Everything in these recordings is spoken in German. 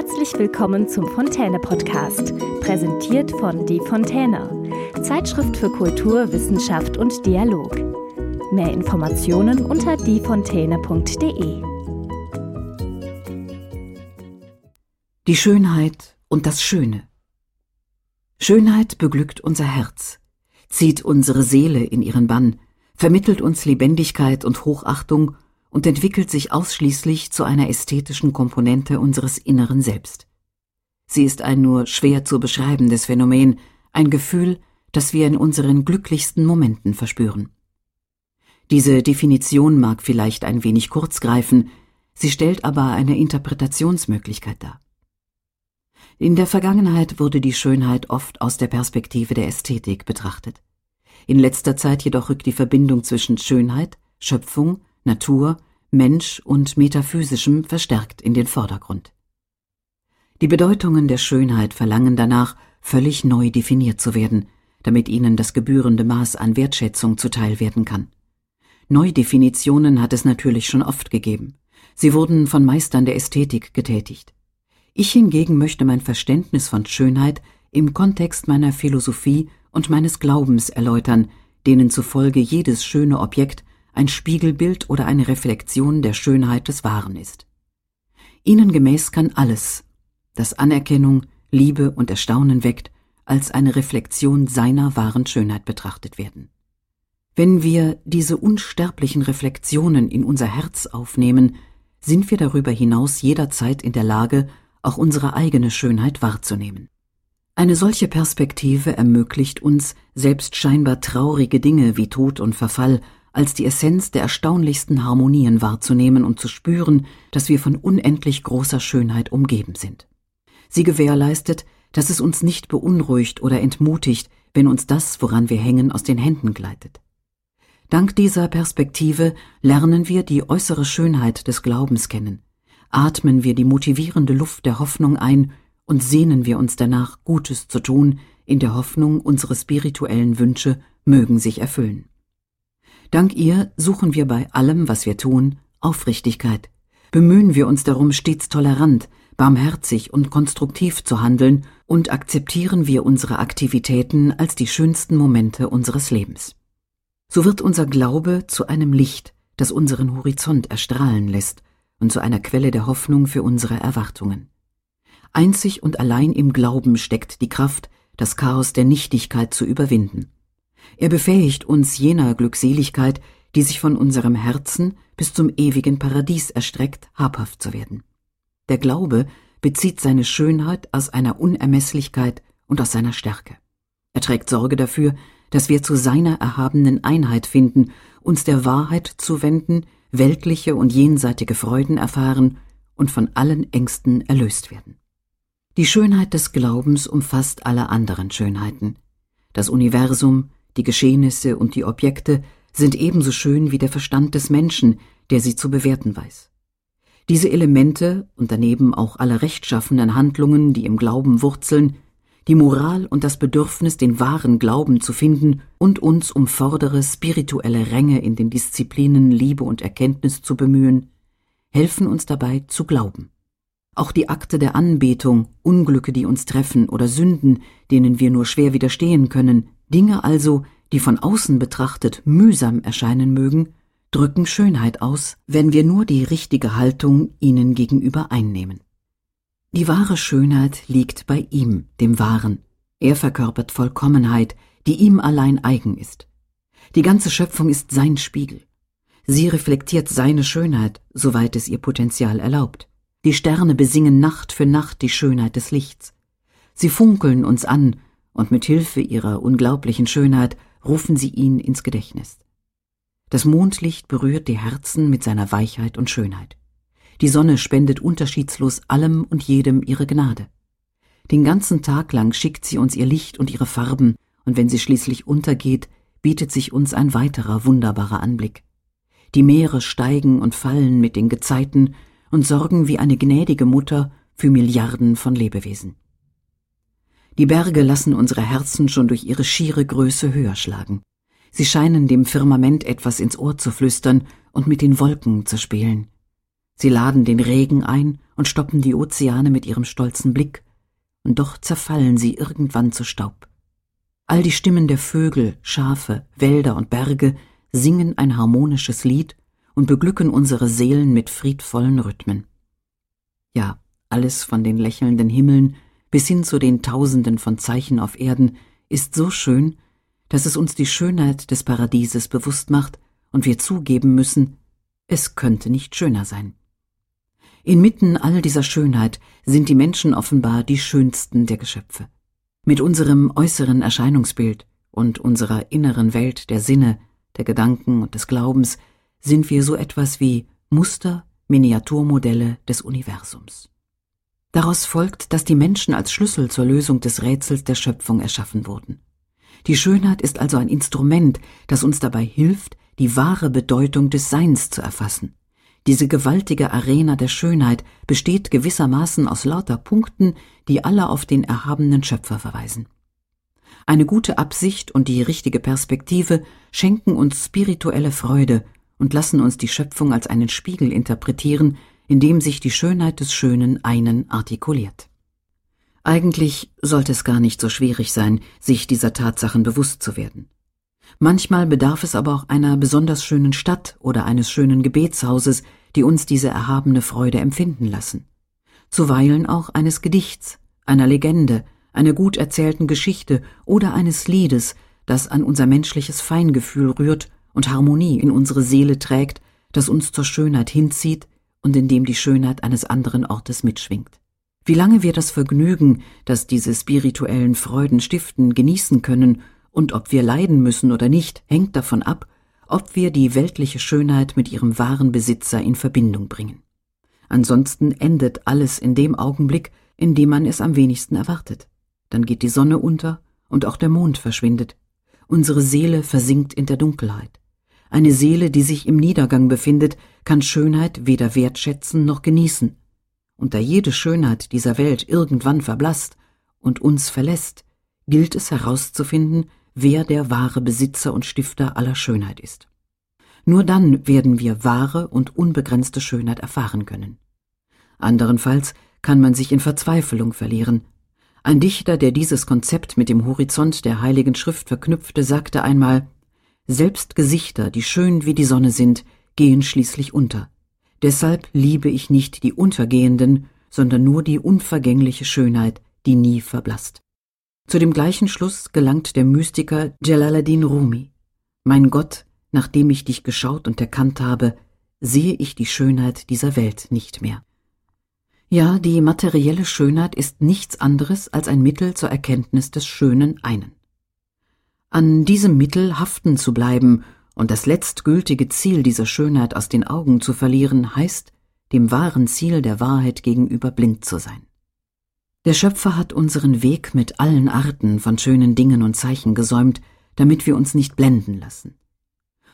Herzlich willkommen zum Fontäne Podcast, präsentiert von Die Fontäne, Zeitschrift für Kultur, Wissenschaft und Dialog. Mehr Informationen unter diefontäne.de. Die Schönheit und das Schöne. Schönheit beglückt unser Herz, zieht unsere Seele in ihren Bann, vermittelt uns Lebendigkeit und Hochachtung und entwickelt sich ausschließlich zu einer ästhetischen Komponente unseres inneren Selbst. Sie ist ein nur schwer zu beschreibendes Phänomen, ein Gefühl, das wir in unseren glücklichsten Momenten verspüren. Diese Definition mag vielleicht ein wenig kurz greifen, sie stellt aber eine Interpretationsmöglichkeit dar. In der Vergangenheit wurde die Schönheit oft aus der Perspektive der Ästhetik betrachtet. In letzter Zeit jedoch rückt die Verbindung zwischen Schönheit, Schöpfung, Natur, Mensch und Metaphysischem verstärkt in den Vordergrund. Die Bedeutungen der Schönheit verlangen danach, völlig neu definiert zu werden, damit ihnen das gebührende Maß an Wertschätzung zuteil werden kann. Neudefinitionen hat es natürlich schon oft gegeben. Sie wurden von Meistern der Ästhetik getätigt. Ich hingegen möchte mein Verständnis von Schönheit im Kontext meiner Philosophie und meines Glaubens erläutern, denen zufolge jedes schöne Objekt ein Spiegelbild oder eine Reflexion der Schönheit des Wahren ist. Ihnen gemäß kann alles, das Anerkennung, Liebe und Erstaunen weckt, als eine Reflexion seiner wahren Schönheit betrachtet werden. Wenn wir diese unsterblichen Reflexionen in unser Herz aufnehmen, sind wir darüber hinaus jederzeit in der Lage, auch unsere eigene Schönheit wahrzunehmen. Eine solche Perspektive ermöglicht uns, selbst scheinbar traurige Dinge wie Tod und Verfall als die Essenz der erstaunlichsten Harmonien wahrzunehmen und zu spüren, dass wir von unendlich großer Schönheit umgeben sind. Sie gewährleistet, dass es uns nicht beunruhigt oder entmutigt, wenn uns das, woran wir hängen, aus den Händen gleitet. Dank dieser Perspektive lernen wir die äußere Schönheit des Glaubens kennen, atmen wir die motivierende Luft der Hoffnung ein und sehnen wir uns danach, Gutes zu tun, in der Hoffnung, unsere spirituellen Wünsche mögen sich erfüllen. Dank ihr suchen wir bei allem, was wir tun, Aufrichtigkeit. Bemühen wir uns darum, stets tolerant, barmherzig und konstruktiv zu handeln und akzeptieren wir unsere Aktivitäten als die schönsten Momente unseres Lebens. So wird unser Glaube zu einem Licht, das unseren Horizont erstrahlen lässt und zu einer Quelle der Hoffnung für unsere Erwartungen. Einzig und allein im Glauben steckt die Kraft, das Chaos der Nichtigkeit zu überwinden. Er befähigt uns jener Glückseligkeit, die sich von unserem Herzen bis zum ewigen Paradies erstreckt, habhaft zu werden. Der Glaube bezieht seine Schönheit aus einer Unermesslichkeit und aus seiner Stärke. Er trägt Sorge dafür, dass wir zu seiner erhabenen Einheit finden, uns der Wahrheit zuwenden, weltliche und jenseitige Freuden erfahren und von allen Ängsten erlöst werden. Die Schönheit des Glaubens umfasst alle anderen Schönheiten. Das Universum, die Geschehnisse und die Objekte sind ebenso schön wie der Verstand des Menschen, der sie zu bewerten weiß. Diese Elemente und daneben auch alle rechtschaffenen Handlungen, die im Glauben wurzeln, die Moral und das Bedürfnis, den wahren Glauben zu finden und uns um vordere spirituelle Ränge in den Disziplinen Liebe und Erkenntnis zu bemühen, helfen uns dabei zu glauben. Auch die Akte der Anbetung, Unglücke, die uns treffen oder Sünden, denen wir nur schwer widerstehen können, Dinge also, die von außen betrachtet mühsam erscheinen mögen, drücken Schönheit aus, wenn wir nur die richtige Haltung ihnen gegenüber einnehmen. Die wahre Schönheit liegt bei ihm, dem Wahren. Er verkörpert Vollkommenheit, die ihm allein eigen ist. Die ganze Schöpfung ist sein Spiegel. Sie reflektiert seine Schönheit, soweit es ihr Potenzial erlaubt. Die Sterne besingen Nacht für Nacht die Schönheit des Lichts. Sie funkeln uns an und mit Hilfe ihrer unglaublichen Schönheit rufen sie ihn ins Gedächtnis. Das Mondlicht berührt die Herzen mit seiner Weichheit und Schönheit. Die Sonne spendet unterschiedslos allem und jedem ihre Gnade. Den ganzen Tag lang schickt sie uns ihr Licht und ihre Farben, und wenn sie schließlich untergeht, bietet sich uns ein weiterer wunderbarer Anblick. Die Meere steigen und fallen mit den Gezeiten und sorgen wie eine gnädige Mutter für Milliarden von Lebewesen. Die Berge lassen unsere Herzen schon durch ihre schiere Größe höher schlagen. Sie scheinen dem Firmament etwas ins Ohr zu flüstern und mit den Wolken zu spielen. Sie laden den Regen ein und stoppen die Ozeane mit ihrem stolzen Blick, und doch zerfallen sie irgendwann zu Staub. All die Stimmen der Vögel, Schafe, Wälder und Berge singen ein harmonisches Lied und beglücken unsere Seelen mit friedvollen Rhythmen. Ja, alles von den lächelnden Himmeln bis hin zu den Tausenden von Zeichen auf Erden ist so schön, dass es uns die Schönheit des Paradieses bewusst macht und wir zugeben müssen, es könnte nicht schöner sein. Inmitten all dieser Schönheit sind die Menschen offenbar die schönsten der Geschöpfe. Mit unserem äußeren Erscheinungsbild und unserer inneren Welt der Sinne, der Gedanken und des Glaubens sind wir so etwas wie Muster, Miniaturmodelle des Universums. Daraus folgt, dass die Menschen als Schlüssel zur Lösung des Rätsels der Schöpfung erschaffen wurden. Die Schönheit ist also ein Instrument, das uns dabei hilft, die wahre Bedeutung des Seins zu erfassen. Diese gewaltige Arena der Schönheit besteht gewissermaßen aus lauter Punkten, die alle auf den erhabenen Schöpfer verweisen. Eine gute Absicht und die richtige Perspektive schenken uns spirituelle Freude und lassen uns die Schöpfung als einen Spiegel interpretieren, in dem sich die Schönheit des Schönen einen artikuliert. Eigentlich sollte es gar nicht so schwierig sein, sich dieser Tatsachen bewusst zu werden. Manchmal bedarf es aber auch einer besonders schönen Stadt oder eines schönen Gebetshauses, die uns diese erhabene Freude empfinden lassen. Zuweilen auch eines Gedichts, einer Legende, einer gut erzählten Geschichte oder eines Liedes, das an unser menschliches Feingefühl rührt und Harmonie in unsere Seele trägt, das uns zur Schönheit hinzieht und in dem die Schönheit eines anderen Ortes mitschwingt. Wie lange wir das Vergnügen, das diese spirituellen Freuden stiften, genießen können und ob wir leiden müssen oder nicht, hängt davon ab, ob wir die weltliche Schönheit mit ihrem wahren Besitzer in Verbindung bringen. Ansonsten endet alles in dem Augenblick, in dem man es am wenigsten erwartet. Dann geht die Sonne unter und auch der Mond verschwindet. Unsere Seele versinkt in der Dunkelheit. Eine Seele, die sich im Niedergang befindet, kann Schönheit weder wertschätzen noch genießen. Und da jede Schönheit dieser Welt irgendwann verblasst und uns verlässt, gilt es herauszufinden, wer der wahre Besitzer und Stifter aller Schönheit ist. Nur dann werden wir wahre und unbegrenzte Schönheit erfahren können. Anderenfalls kann man sich in Verzweiflung verlieren. Ein Dichter, der dieses Konzept mit dem Horizont der Heiligen Schrift verknüpfte, sagte einmal Selbst Gesichter, die schön wie die Sonne sind, gehen schließlich unter. Deshalb liebe ich nicht die untergehenden, sondern nur die unvergängliche Schönheit, die nie verblasst. Zu dem gleichen Schluss gelangt der Mystiker Jalaluddin Rumi. Mein Gott, nachdem ich dich geschaut und erkannt habe, sehe ich die Schönheit dieser Welt nicht mehr. Ja, die materielle Schönheit ist nichts anderes als ein Mittel zur Erkenntnis des schönen einen. An diesem Mittel haften zu bleiben und das letztgültige Ziel dieser Schönheit aus den Augen zu verlieren, heißt, dem wahren Ziel der Wahrheit gegenüber blind zu sein. Der Schöpfer hat unseren Weg mit allen Arten von schönen Dingen und Zeichen gesäumt, damit wir uns nicht blenden lassen.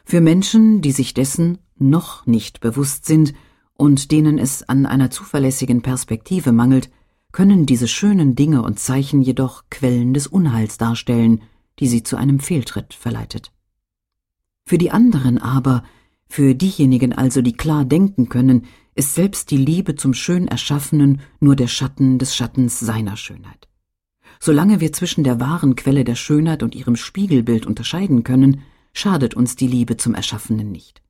Für Menschen, die sich dessen noch nicht bewusst sind und denen es an einer zuverlässigen Perspektive mangelt, können diese schönen Dinge und Zeichen jedoch Quellen des Unheils darstellen, die sie zu einem Fehltritt verleitet. Für die anderen aber, für diejenigen also, die klar denken können, ist selbst die Liebe zum schön Erschaffenen nur der Schatten des Schattens seiner Schönheit. Solange wir zwischen der wahren Quelle der Schönheit und ihrem Spiegelbild unterscheiden können, schadet uns die Liebe zum Erschaffenen nicht.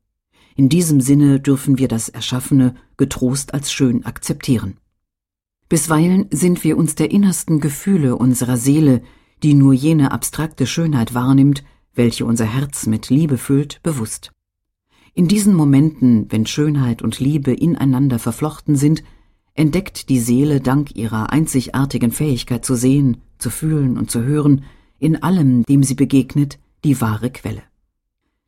In diesem Sinne dürfen wir das Erschaffene getrost als schön akzeptieren. Bisweilen sind wir uns der innersten Gefühle unserer Seele, die nur jene abstrakte Schönheit wahrnimmt, welche unser Herz mit Liebe füllt, bewusst. In diesen Momenten, wenn Schönheit und Liebe ineinander verflochten sind, entdeckt die Seele dank ihrer einzigartigen Fähigkeit zu sehen, zu fühlen und zu hören, in allem, dem sie begegnet, die wahre Quelle.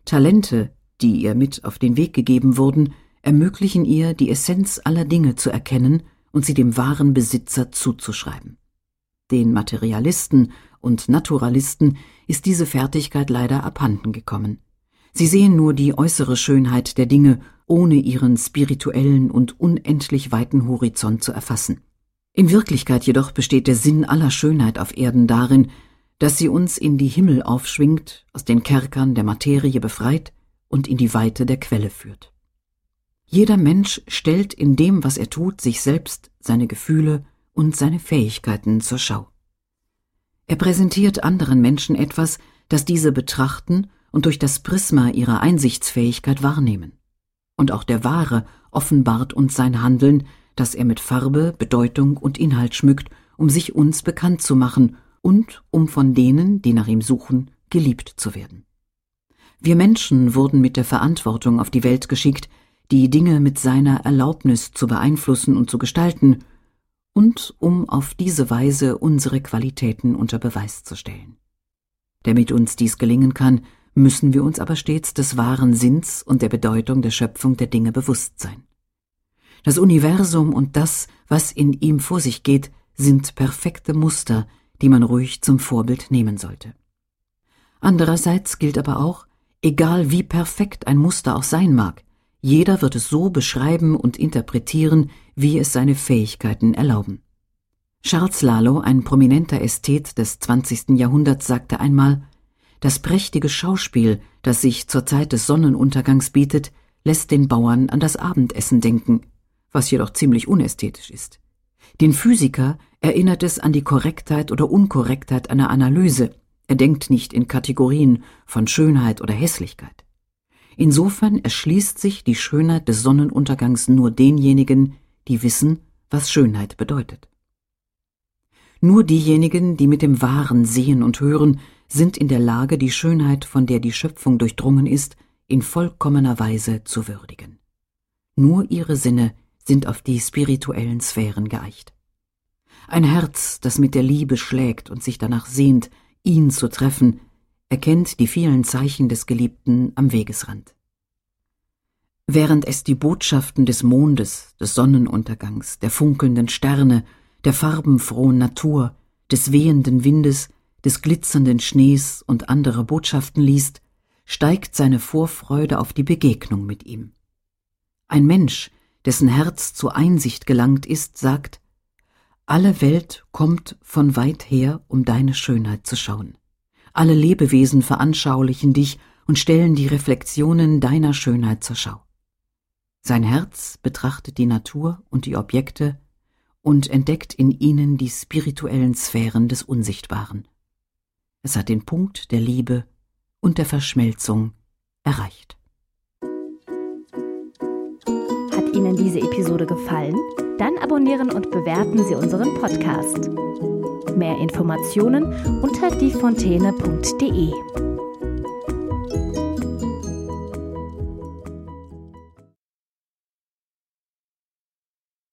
Talente, die ihr mit auf den Weg gegeben wurden, ermöglichen ihr, die Essenz aller Dinge zu erkennen und sie dem wahren Besitzer zuzuschreiben. Den Materialisten und Naturalisten ist diese Fertigkeit leider abhanden gekommen. Sie sehen nur die äußere Schönheit der Dinge, ohne ihren spirituellen und unendlich weiten Horizont zu erfassen. In Wirklichkeit jedoch besteht der Sinn aller Schönheit auf Erden darin, dass sie uns in die Himmel aufschwingt, aus den Kerkern der Materie befreit und in die Weite der Quelle führt. Jeder Mensch stellt in dem, was er tut, sich selbst, seine Gefühle und seine Fähigkeiten zur Schau. Er präsentiert anderen Menschen etwas, das diese betrachten und durch das Prisma ihrer Einsichtsfähigkeit wahrnehmen. Und auch der Wahre offenbart uns sein Handeln, das er mit Farbe, Bedeutung und Inhalt schmückt, um sich uns bekannt zu machen und um von denen, die nach ihm suchen, geliebt zu werden. Wir Menschen wurden mit der Verantwortung auf die Welt geschickt, die Dinge mit seiner Erlaubnis zu beeinflussen und zu gestalten, und um auf diese Weise unsere Qualitäten unter Beweis zu stellen. Damit uns dies gelingen kann, müssen wir uns aber stets des wahren Sinns und der Bedeutung der Schöpfung der Dinge bewusst sein. Das Universum und das, was in ihm vor sich geht, sind perfekte Muster, die man ruhig zum Vorbild nehmen sollte. Andererseits gilt aber auch, egal wie perfekt ein Muster auch sein mag, jeder wird es so beschreiben und interpretieren, wie es seine Fähigkeiten erlauben. Charles Lalo, ein prominenter Ästhet des 20. Jahrhunderts, sagte einmal, das prächtige Schauspiel, das sich zur Zeit des Sonnenuntergangs bietet, lässt den Bauern an das Abendessen denken, was jedoch ziemlich unästhetisch ist. Den Physiker erinnert es an die Korrektheit oder Unkorrektheit einer Analyse, er denkt nicht in Kategorien von Schönheit oder Hässlichkeit. Insofern erschließt sich die Schönheit des Sonnenuntergangs nur denjenigen, die wissen, was Schönheit bedeutet. Nur diejenigen, die mit dem Wahren sehen und hören, sind in der Lage, die Schönheit, von der die Schöpfung durchdrungen ist, in vollkommener Weise zu würdigen. Nur ihre Sinne sind auf die spirituellen Sphären geeicht. Ein Herz, das mit der Liebe schlägt und sich danach sehnt, ihn zu treffen, erkennt die vielen Zeichen des Geliebten am Wegesrand. Während es die Botschaften des Mondes, des Sonnenuntergangs, der funkelnden Sterne, der farbenfrohen Natur, des wehenden Windes, des glitzernden Schnees und andere Botschaften liest, steigt seine Vorfreude auf die Begegnung mit ihm. Ein Mensch, dessen Herz zur Einsicht gelangt ist, sagt, alle Welt kommt von weit her, um deine Schönheit zu schauen. Alle Lebewesen veranschaulichen dich und stellen die Reflexionen deiner Schönheit zur Schau. Sein Herz betrachtet die Natur und die Objekte und entdeckt in ihnen die spirituellen Sphären des Unsichtbaren. Es hat den Punkt der Liebe und der Verschmelzung erreicht. Hat Ihnen diese Episode gefallen? Dann abonnieren und bewerten Sie unseren Podcast. Mehr Informationen unter diefontäne.de.